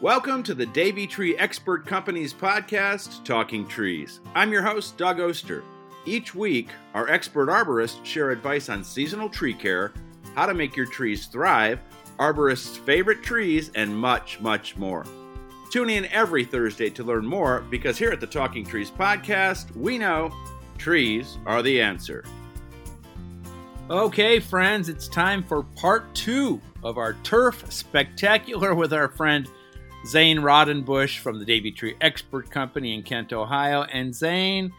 Welcome to the Davey Tree Expert Company's podcast, Talking Trees. I'm your host, Doug Oster. Each week, our expert arborists share advice on seasonal tree care, how to make your trees thrive, arborists' favorite trees, and much, much more. Tune in every Thursday to learn more because here at the Talking Trees podcast, we know trees are the answer. Okay, friends, it's time for part two of our turf spectacular with our friend Zane Raudenbush from the Davey Tree Expert Company in Kent, Ohio. And Zane,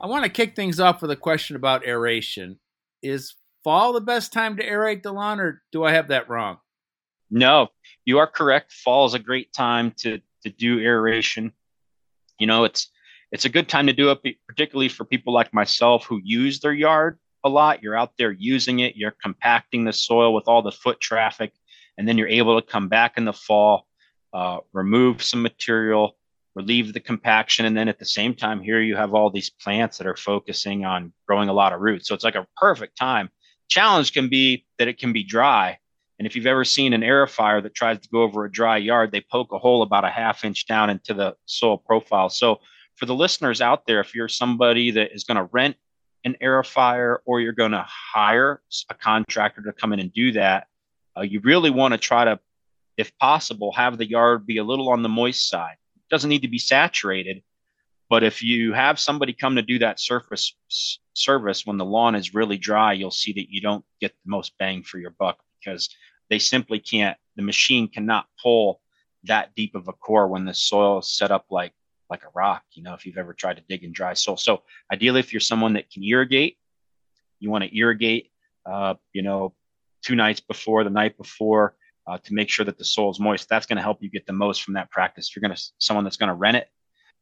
I want to kick things off with a question about aeration. Is fall the best time to aerate the lawn, or do I have that wrong? No, you are correct. Fall is a great time to to do aeration. You know, it's it's a good time to do it, particularly for people like myself who use their yard a lot. You're out there using it. You're compacting the soil with all the foot traffic, and then you're able to come back in the fall uh, remove some material, relieve the compaction, and then at the same time, here you have all these plants that are focusing on growing a lot of roots. So it's like a perfect time. Challenge can be that it can be dry. And if you've ever seen an aerifier that tries to go over a dry yard, they poke a hole about a half inch down into the soil profile. So for the listeners out there, if you're somebody that is going to rent an aerifier or you're going to hire a contractor to come in and do that, uh, you really want to try to if possible, have the yard be a little on the moist side. It doesn't need to be saturated, but if you have somebody come to do that surface service when the lawn is really dry, you'll see that you don't get the most bang for your buck because they simply can't. The machine cannot pull that deep of a core when the soil is set up like like a rock. You know, if you've ever tried to dig in dry soil. So ideally, if you're someone that can irrigate, you want to irrigate. Uh, you know, two nights before, the night before, uh, to make sure that the soil is moist. That's going to help you get the most from that practice. If you're going to someone that's going to rent it,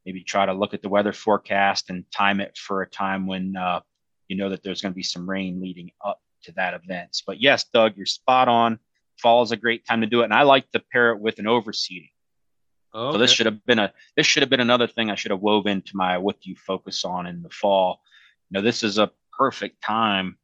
maybe try to look at the weather forecast and time it for a time when uh, you know that there's going to be some rain leading up to that event. But yes, Doug, you're spot on. Fall is a great time to do it, and I like to pair it with an overseeding. Okay. So this should have been a this should have been another thing I should have wove into my what do you focus on in the fall. You know, this is a perfect time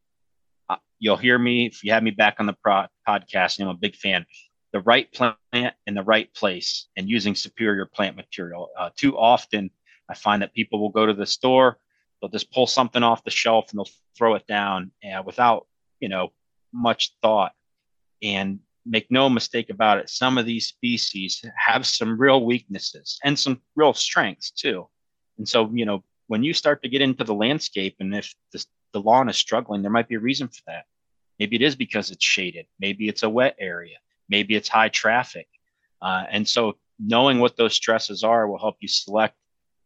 you'll hear me if you have me back on the pro- podcast. I'm a big fan. The right plant in the right place and using superior plant material. Uh, too often, I find that people will go to the store, they'll just pull something off the shelf and they'll throw it down uh, without, you know, much thought. And make no mistake about it, some of these species have some real weaknesses and some real strengths too. And so, you know, when you start to get into the landscape and if the, the lawn is struggling, there might be a reason for that. Maybe it is because it's shaded. Maybe it's a wet area. Maybe it's high traffic. Uh, and so knowing what those stresses are will help you select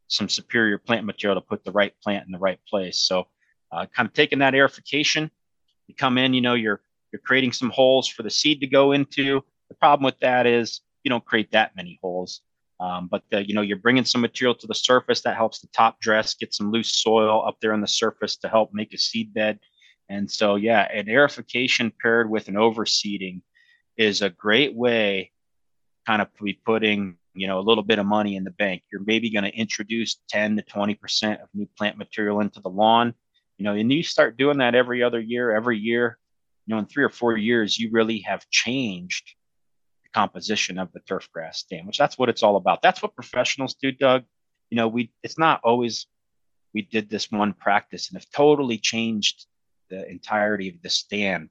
some superior plant material to put the right plant in the right place. So uh, kind of taking that aerification, you come in, you know, you're you're creating some holes for the seed to go into. The problem with that is you don't create that many holes. Um, but the, you know you're bringing some material to the surface that helps the top dress get some loose soil up there on the surface to help make a seed bed and so, yeah, an aerification paired with an overseeding is a great way kind of be putting, you know, a little bit of money in the bank. You're maybe going to introduce 10 to 20% of new plant material into the lawn, you know, and you start doing that every other year, every year, you know, in three or four years, you really have changed composition of the turf grass stand, which that's what it's all about. That's what professionals do, Doug. You know, we, it's not always we did this one practice and have totally changed the entirety of the stand.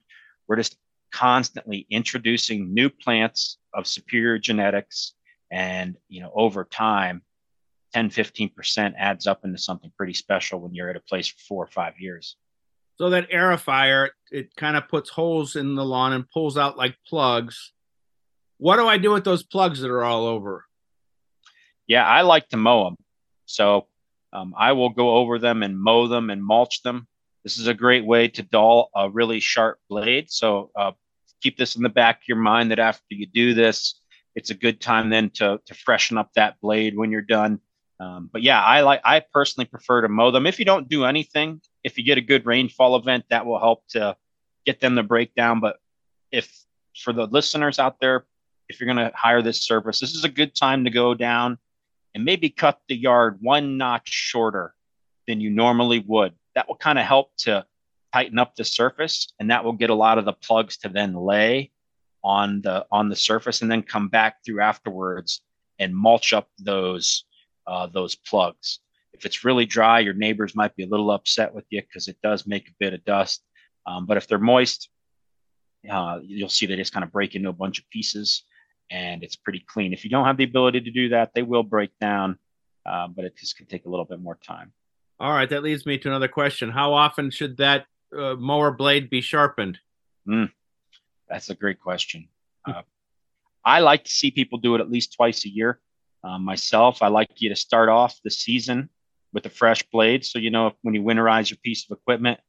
We're just constantly introducing new plants of superior genetics and you know over time 10 15% adds up into something pretty special when you're at a place for four or five years so that aerifier it kind of puts holes in the lawn and pulls out like plugs what do i do with those plugs that are all over yeah i like to mow them so um, i will go over them and mow them and mulch them this is a great way to dull a really sharp blade. So uh, keep this in the back of your mind that after you do this, it's a good time then to, to freshen up that blade when you're done. Um, but yeah, I like I personally prefer to mow them. If you don't do anything, if you get a good rainfall event, that will help to get them to break down. But if for the listeners out there, if you're going to hire this service, this is a good time to go down and maybe cut the yard one notch shorter than you normally would that will kind of help to tighten up the surface and that will get a lot of the plugs to then lay on the on the surface and then come back through afterwards and mulch up those uh, those plugs. If it's really dry, your neighbors might be a little upset with you because it does make a bit of dust. Um, but if they're moist, uh, you'll see they just kind of break into a bunch of pieces and it's pretty clean. If you don't have the ability to do that, they will break down, uh, but it just can take a little bit more time. All right, that leads me to another question. How often should that uh, mower blade be sharpened? Mm, that's a great question. Uh, I like to see people do it at least twice a year. Um, myself, I like you to start off the season with a fresh blade. So, you know, when you winterize your piece of equipment,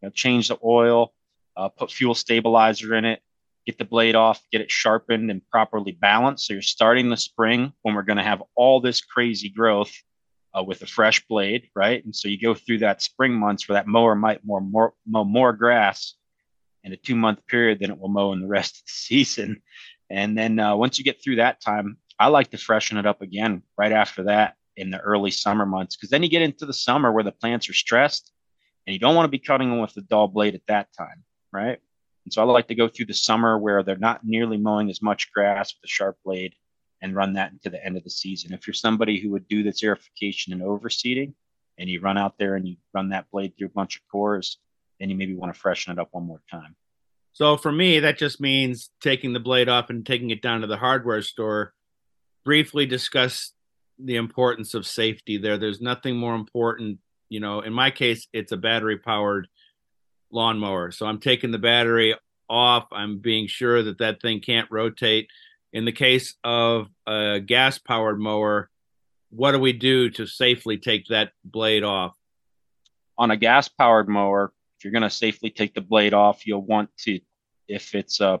you know, change the oil, uh, put fuel stabilizer in it, get the blade off, get it sharpened and properly balanced. So you're starting the spring when we're going to have all this crazy growth uh, with a fresh blade, right? And so you go through that spring months where that mower might more, more mow more grass in a two month period than it will mow in the rest of the season. And then uh, once you get through that time, I like to freshen it up again right after that in the early summer months because then you get into the summer where the plants are stressed and you don't want to be cutting them with a dull blade at that time, right? And so I like to go through the summer where they're not nearly mowing as much grass with a sharp blade and run that into the end of the season. If you're somebody who would do this aerification and overseeding and you run out there and you run that blade through a bunch of cores, then you maybe want to freshen it up one more time. So for me, that just means taking the blade off and taking it down to the hardware store, briefly discuss the importance of safety there. There's nothing more important, you know, in my case, it's a battery powered lawnmower. So I'm taking the battery off. I'm being sure that that thing can't rotate. In the case of a gas powered mower, what do we do to safely take that blade off? On a gas powered mower, if you're going to safely take the blade off, you'll want to, if it's a,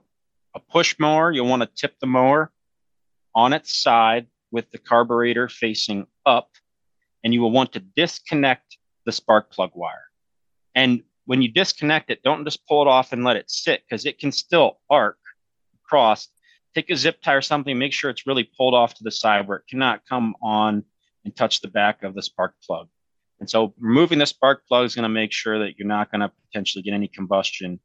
a push mower, you'll want to tip the mower on its side with the carburetor facing up, and you will want to disconnect the spark plug wire. And when you disconnect it, don't just pull it off and let it sit because it can still arc across. Take a zip tie or something, make sure it's really pulled off to the side where it cannot come on and touch the back of the spark plug. And so removing the spark plug is going to make sure that you're not going to potentially get any combustion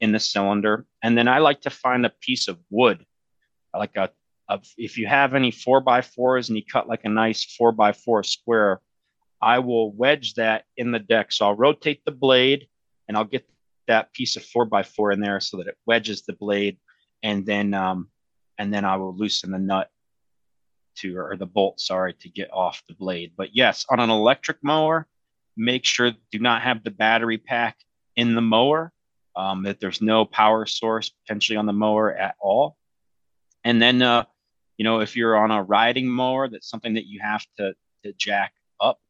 in the cylinder. And then I like to find a piece of wood, like a, a if you have any four by fours and you cut like a nice four by four square, I will wedge that in the deck. So I'll rotate the blade and I'll get that piece of four by four in there so that it wedges the blade, and then um, and then I will loosen the nut to or the bolt, sorry, to get off the blade. But yes, on an electric mower, make sure do not have the battery pack in the mower. Um, that there's no power source potentially on the mower at all. And then, uh, you know, if you're on a riding mower, that's something that you have to to jack up.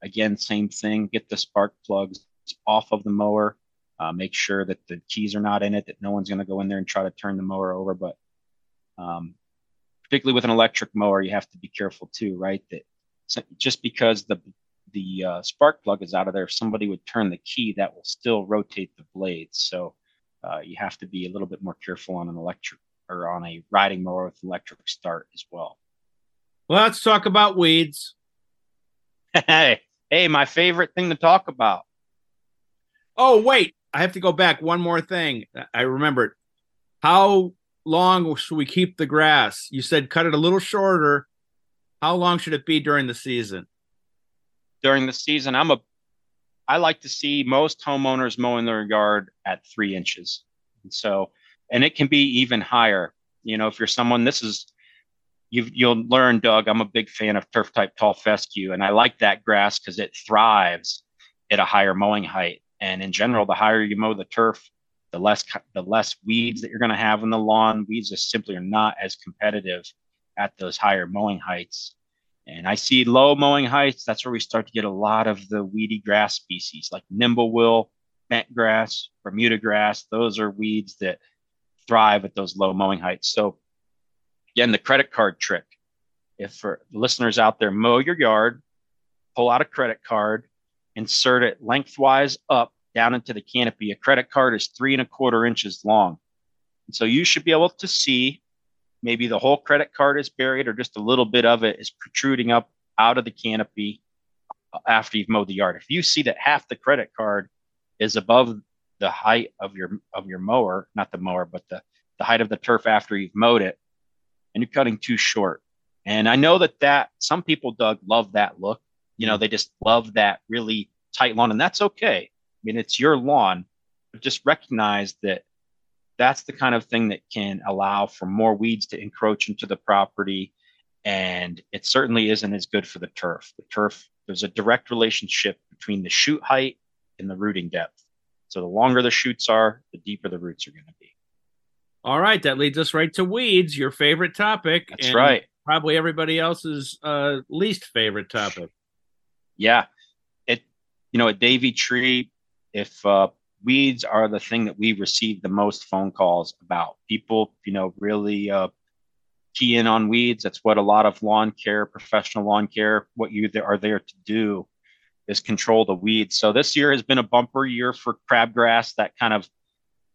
Again, same thing. Get the spark plugs off of the mower. Uh, make sure that the keys are not in it, that no one's going to go in there and try to turn the mower over. But um, particularly with an electric mower, you have to be careful too, right? That just because the the uh, spark plug is out of there, if somebody would turn the key, that will still rotate the blades. So uh, you have to be a little bit more careful on an electric or on a riding mower with electric start as well. Well, let's talk about weeds. hey, hey, my favorite thing to talk about. Oh, wait. I have to go back. One more thing. I remembered. How long should we keep the grass? You said cut it a little shorter. How long should it be during the season? During the season, I'm a I like to see most homeowners mowing their yard at three inches. And so, and it can be even higher. You know, if you're someone, this is you you'll learn, Doug. I'm a big fan of turf type tall fescue, and I like that grass because it thrives at a higher mowing height. And in general, the higher you mow the turf, the less the less weeds that you're going to have in the lawn. Weeds just simply are not as competitive at those higher mowing heights. And I see low mowing heights. That's where we start to get a lot of the weedy grass species like nimblewill, bent grass, Bermuda grass. Those are weeds that thrive at those low mowing heights. So again, the credit card trick. If for listeners out there, mow your yard, pull out a credit card, insert it lengthwise up down into the canopy. A credit card is three and a quarter inches long. And so you should be able to see maybe the whole credit card is buried or just a little bit of it is protruding up out of the canopy after you've mowed the yard. If you see that half the credit card is above the height of your of your mower, not the mower, but the the height of the turf after you've mowed it, and you're cutting too short. And I know that that some people, Doug, love that look. You know, they just love that really tight lawn, and that's okay. I mean, it's your lawn, but just recognize that that's the kind of thing that can allow for more weeds to encroach into the property. And it certainly isn't as good for the turf. The turf, there's a direct relationship between the shoot height and the rooting depth. So the longer the shoots are, the deeper the roots are going to be. All right, that leads us right to weeds, your favorite topic. That's right. Probably everybody else's uh, least favorite topic. Yeah, it. You know, at Davey Tree, if uh, weeds are the thing that we receive the most phone calls about, people, you know, really uh, key in on weeds. That's what a lot of lawn care, professional lawn care, what you are there to do is control the weeds. So this year has been a bumper year for crabgrass. That kind of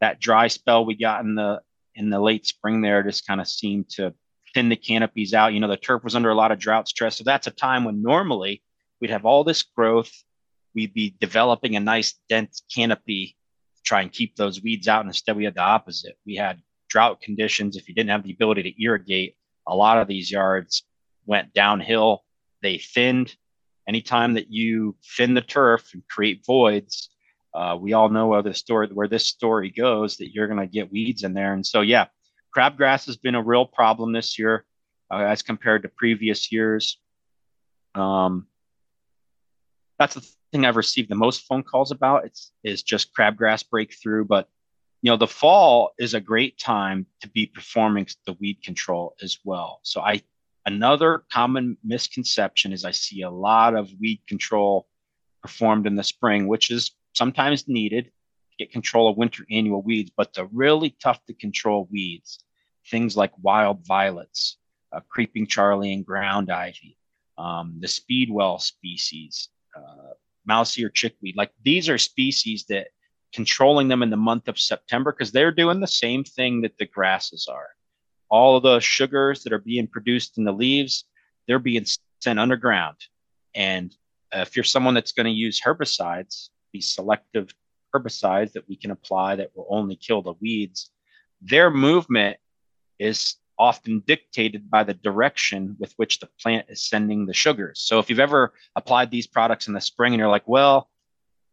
that dry spell we got in the in the late spring there just kind of seemed to thin the canopies out. You know, the turf was under a lot of drought stress. So that's a time when normally we'd have all this growth. We'd be developing a nice dense canopy to try and keep those weeds out. And instead, we had the opposite. We had drought conditions. If you didn't have the ability to irrigate, a lot of these yards went downhill. They thinned. Anytime that you thin the turf and create voids, uh, we all know where the story where this story goes that you're going to get weeds in there. And so, yeah, crabgrass has been a real problem this year uh, as compared to previous years. Um, that's the thing I've received the most phone calls about. It's is just crabgrass breakthrough, but you know the fall is a great time to be performing the weed control as well. So I another common misconception is I see a lot of weed control performed in the spring, which is sometimes needed to get control of winter annual weeds, but the really tough to control weeds, things like wild violets, uh, creeping Charlie and ground ivy, um, the speedwell species, uh, mouse ear chickweed, like these are species that controlling them in the month of September because they're doing the same thing that the grasses are. All of the sugars that are being produced in the leaves, they're being sent underground. And uh, if you're someone that's going to use herbicides, these selective herbicides that we can apply that will only kill the weeds, their movement is often dictated by the direction with which the plant is sending the sugars. So if you've ever applied these products in the spring and you're like, well,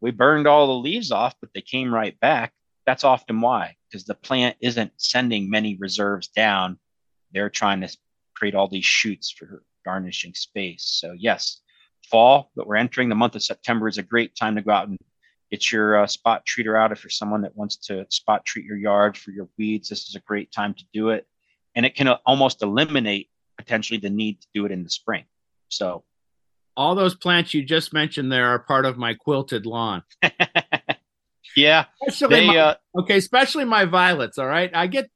we burned all the leaves off, but they came right back, that's often why, because the plant isn't sending many reserves down. They're trying to create all these shoots for garnishing space. So, yes, fall, but we're entering the month of September is a great time to go out and get your uh, spot treater out. If you're someone that wants to spot treat your yard for your weeds, this is a great time to do it. And it can almost eliminate potentially the need to do it in the spring. So, all those plants you just mentioned there are part of my quilted lawn. yeah. Especially they, my, uh, okay, especially my violets. All right. I get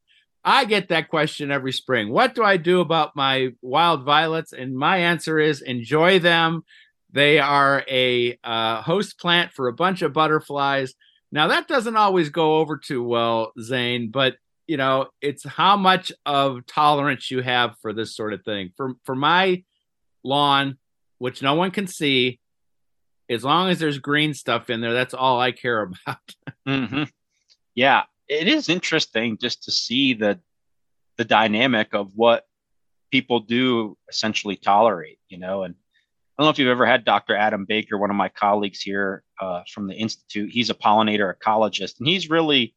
I get that question every spring. What do I do about my wild violets? And my answer is enjoy them. They are a uh, host plant for a bunch of butterflies. Now that doesn't always go over too well, Zane, but you know, it's how much of tolerance you have for this sort of thing. For for my lawn, which no one can see, as long as there's green stuff in there, that's all I care about. mm-hmm. Yeah, it is interesting just to see the the dynamic of what people do essentially tolerate, you know. And I don't know if you've ever had Dr. Adam Baker, one of my colleagues here uh, from the institute. He's a pollinator ecologist, and he's really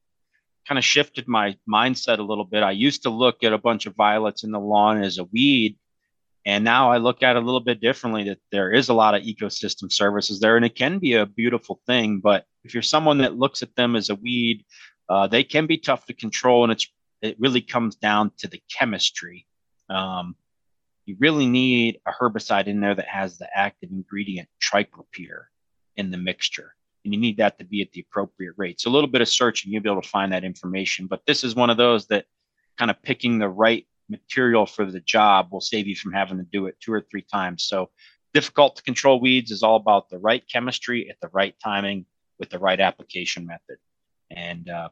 kind of shifted my mindset a little bit. I used to look at a bunch of violets in the lawn as a weed, and now I look at it a little bit differently. That there is a lot of ecosystem services there, and it can be a beautiful thing. But if you're someone that looks at them as a weed uh, they can be tough to control, and it's it really comes down to the chemistry. Um, you really need a herbicide in there that has the active ingredient triclopyr in the mixture, and you need that to be at the appropriate rate. So a little bit of searching, you'll be able to find that information. But this is one of those that kind of picking the right material for the job will save you from having to do it two or three times. So difficult to control weeds is all about the right chemistry at the right timing with the right application method. And uh,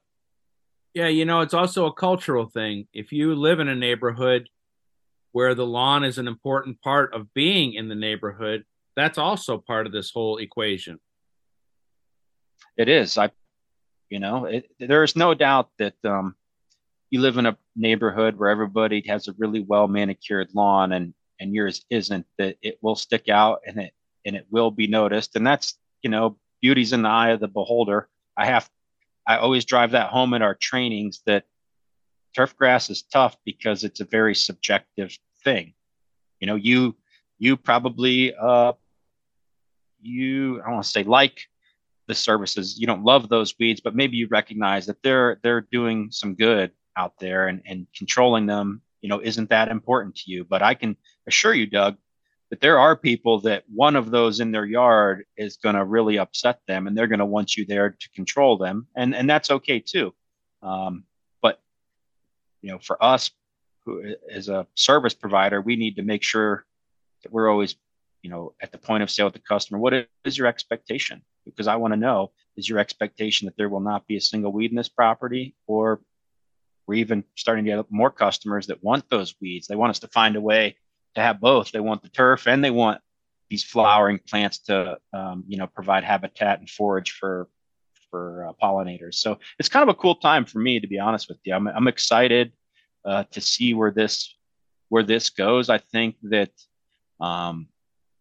yeah, you know, it's also a cultural thing. If you live in a neighborhood where the lawn is an important part of being in the neighborhood, that's also part of this whole equation. It is. I, you know, it, there is no doubt that um, you live in a neighborhood where everybody has a really well manicured lawn and and yours isn't that it will stick out and it and it will be noticed. And that's you know beauty's in the eye of the beholder. I have i always drive that home in our trainings that turf grass is tough because it's a very subjective thing. You know you you probably uh you i want to say like the services. You don't love those weeds but maybe you recognize that they're they're doing some good out there and, and controlling them you know isn't that important to you. But i can assure you doug that there are people that one of those in their yard is going to really upset them and they're going to want you there to control them. And and that's okay too. Um, but you know for us who as a service provider we need to make sure that we're always you know at the point of sale with the customer. What is your expectation because i want to know is your expectation that there will not be a single weed in this property or we're even starting to get more customers that want those weeds. They want us to find a way to have both. They want the turf and they want these flowering plants to, um, you know, provide habitat and forage for for uh, pollinators. So it's kind of a cool time for me, to be honest with you. I'm, I'm excited uh, to see where this where this goes. I think that um,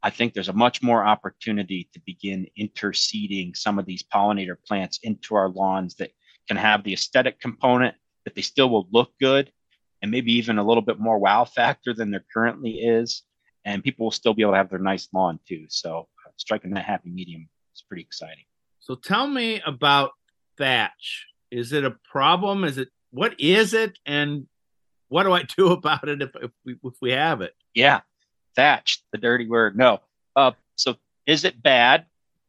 I think there's a much more opportunity to begin interseeding some of these pollinator plants into our lawns that can have the aesthetic component that they still will look good and maybe even a little bit more wow factor than there currently is. And people will still be able to have their nice lawn too. So uh, striking that happy medium is pretty exciting. So tell me about thatch. Is it a problem? Is it what is it? And what do I do about it if, if we if we have it? Yeah, thatch, the dirty word. No. Uh, so is it bad?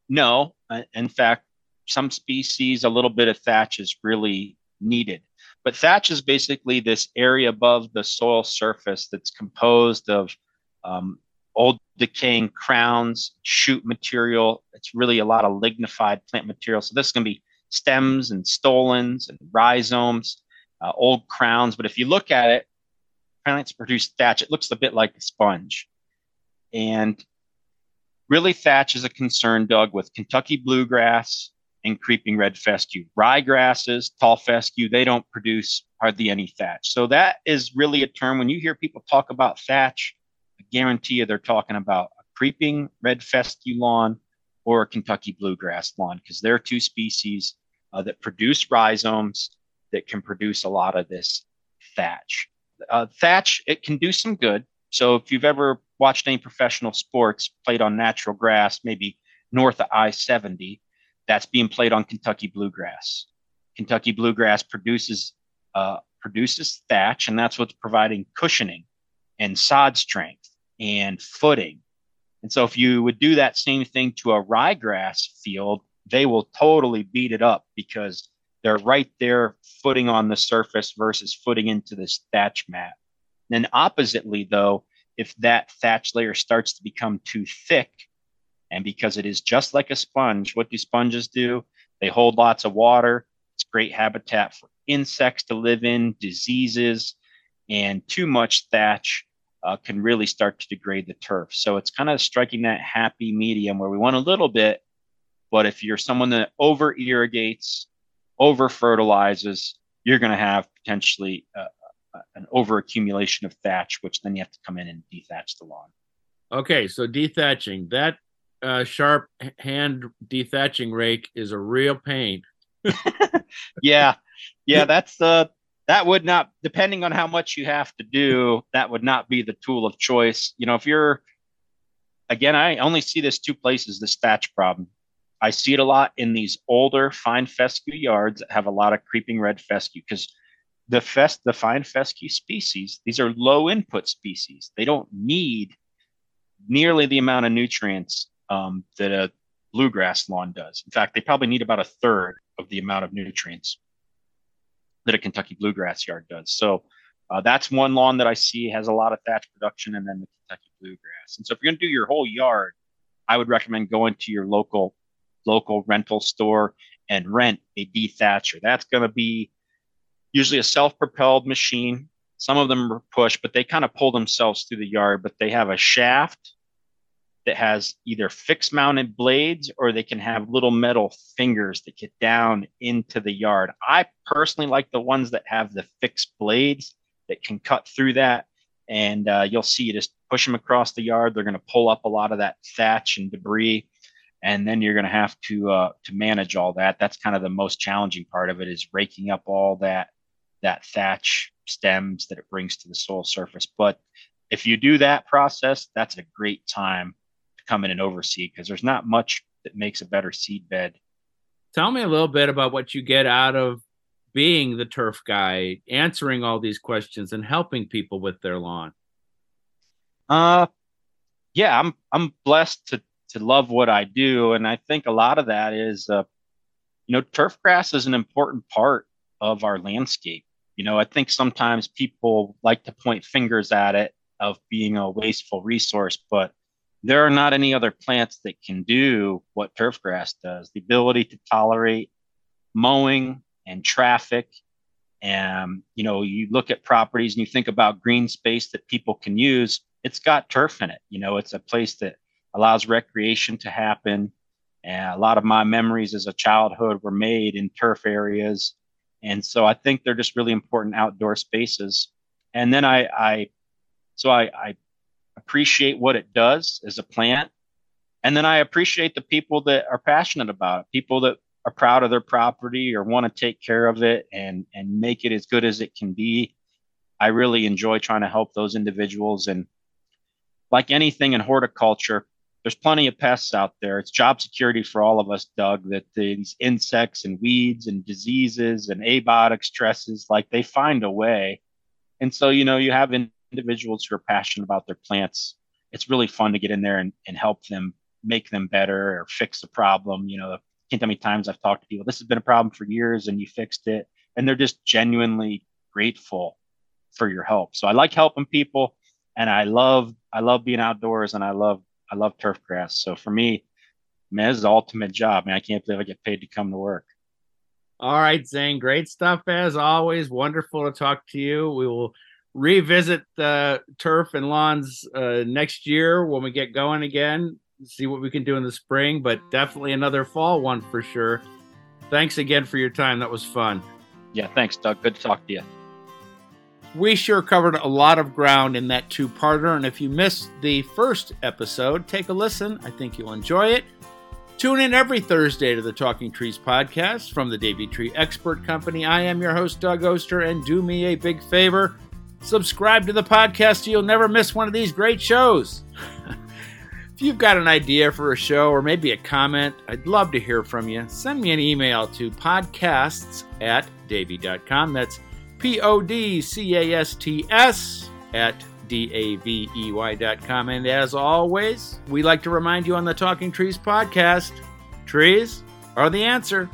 No. Uh, in fact, some species, a little bit of thatch is really needed. But thatch is basically this area above the soil surface that's composed of um, old decaying crowns, shoot material. It's really a lot of lignified plant material. So this to be stems and stolons and rhizomes, uh, old crowns. But if you look at it, plants produce thatch. It looks a bit like a sponge. And really, thatch is a concern, Doug, with Kentucky bluegrass, and creeping red fescue. Ryegrasses, tall fescue, they don't produce hardly any thatch. So that is really a term when you hear people talk about thatch, I guarantee you they're talking about a creeping red fescue lawn or a Kentucky bluegrass lawn because they're two species uh, that produce rhizomes that can produce a lot of this thatch. Uh, thatch, it can do some good. So if you've ever watched any professional sports played on natural grass, maybe north of I 70, that's being played on Kentucky bluegrass. Kentucky bluegrass produces uh, produces thatch, and that's what's providing cushioning and sod strength and footing. And so, if you would do that same thing to a ryegrass field, they will totally beat it up because they're right there footing on the surface versus footing into this thatch mat. Then, oppositely, though, if that thatch layer starts to become too thick, and because it is just like a sponge, what do sponges do? They hold lots of water. It's great habitat for insects to live in, diseases, and too much thatch uh, can really start to degrade the turf. So it's kind of striking that happy medium where we want a little bit, but if you're someone that over irrigates, over fertilizes, you're going to have potentially uh, an over accumulation of thatch, which then you have to come in and dethatch the lawn. Okay, so dethatching that uh, sharp hand dethatching rake is a real pain. yeah, yeah, that's uh, that would not, depending on how much you have to do, that would not be the tool of choice. You know, if you're, again, I only see this two places, this thatch problem. I see it a lot in these older fine fescue yards that have a lot of creeping red fescue because the fest, the fine fescue species, these are low input species. They don't need nearly the amount of nutrients um, that a bluegrass lawn does. In fact, they probably need about a third of the amount of nutrients that a Kentucky bluegrass yard does. So uh, that's one lawn that I see has a lot of thatch production, and then the Kentucky bluegrass. And so if you're going to do your whole yard, I would recommend going to your local local rental store and rent a dethatcher. That's going to be usually a self-propelled machine. Some of them are pushed, but they kind of pull themselves through the yard. But they have a shaft that has either fixed mounted blades or they can have little metal fingers that get down into the yard. I personally like the ones that have the fixed blades that can cut through that. And uh, you'll see you just push them across the yard. They're going to pull up a lot of that thatch and debris. And then you're going to have to uh, to manage all that. That's kind of the most challenging part of it is raking up all that that thatch stems that it brings to the soil surface. But if you do that process, that's a great time to come in and overseed because there's not much that makes a better seed bed. Tell me a little bit about what you get out of being the turf guy, answering all these questions and helping people with their lawn. Uh yeah, I'm I'm blessed to to love what I do and I think a lot of that is uh you know turf grass is an important part of our landscape. You know, I think sometimes people like to point fingers at it of being a wasteful resource, but there are not any other plants that can do what turf grass does. The ability to tolerate mowing and traffic. And, you know, you look at properties and you think about green space that people can use, it's got turf in it. You know, it's a place that allows recreation to happen. And a lot of my memories as a childhood were made in turf areas. And so I think they're just really important outdoor spaces. And then I, I so I, I appreciate what it does as a plant. And then I appreciate the people that are passionate about it, people that are proud of their property or want to take care of it and, and make it as good as it can be. I really enjoy trying to help those individuals. And like anything in horticulture, there's plenty of pests out there. It's job security for all of us, Doug, that these insects and weeds and diseases and abiotic stresses, like they find a way. And so, you know, you have individuals who are passionate about their plants, it's really fun to get in there and, and help them make them better or fix the problem. You know, I can't tell me times I've talked to people, this has been a problem for years and you fixed it. And they're just genuinely grateful for your help. So I like helping people and I love I love being outdoors and I love I love turf grass. So for me, man, this is the ultimate job. Man, I can't believe I get paid to come to work. All right, Zane. Great stuff as always. Wonderful to talk to you. We will revisit the turf and lawns uh, next year when we get going again. See what we can do in the spring, but definitely another fall one for sure. Thanks again for your time. That was fun. Yeah, thanks, Doug. Good to talk to you. We sure covered a lot of ground in that two parter, and if you missed the first episode, take a listen. I think you'll enjoy it. Tune in every Thursday to the Talking Trees podcast from the Davey Tree Expert Company. I am your host, Doug Oster, and do me a big favor subscribe to the podcast so you'll never miss one of these great shows. if you've got an idea for a show or maybe a comment, I'd love to hear from you. Send me an email to podcasts at davey.com. That's P O D C A S T S at D A V E Y.com. And as always, we like to remind you on the Talking Trees podcast trees are the answer.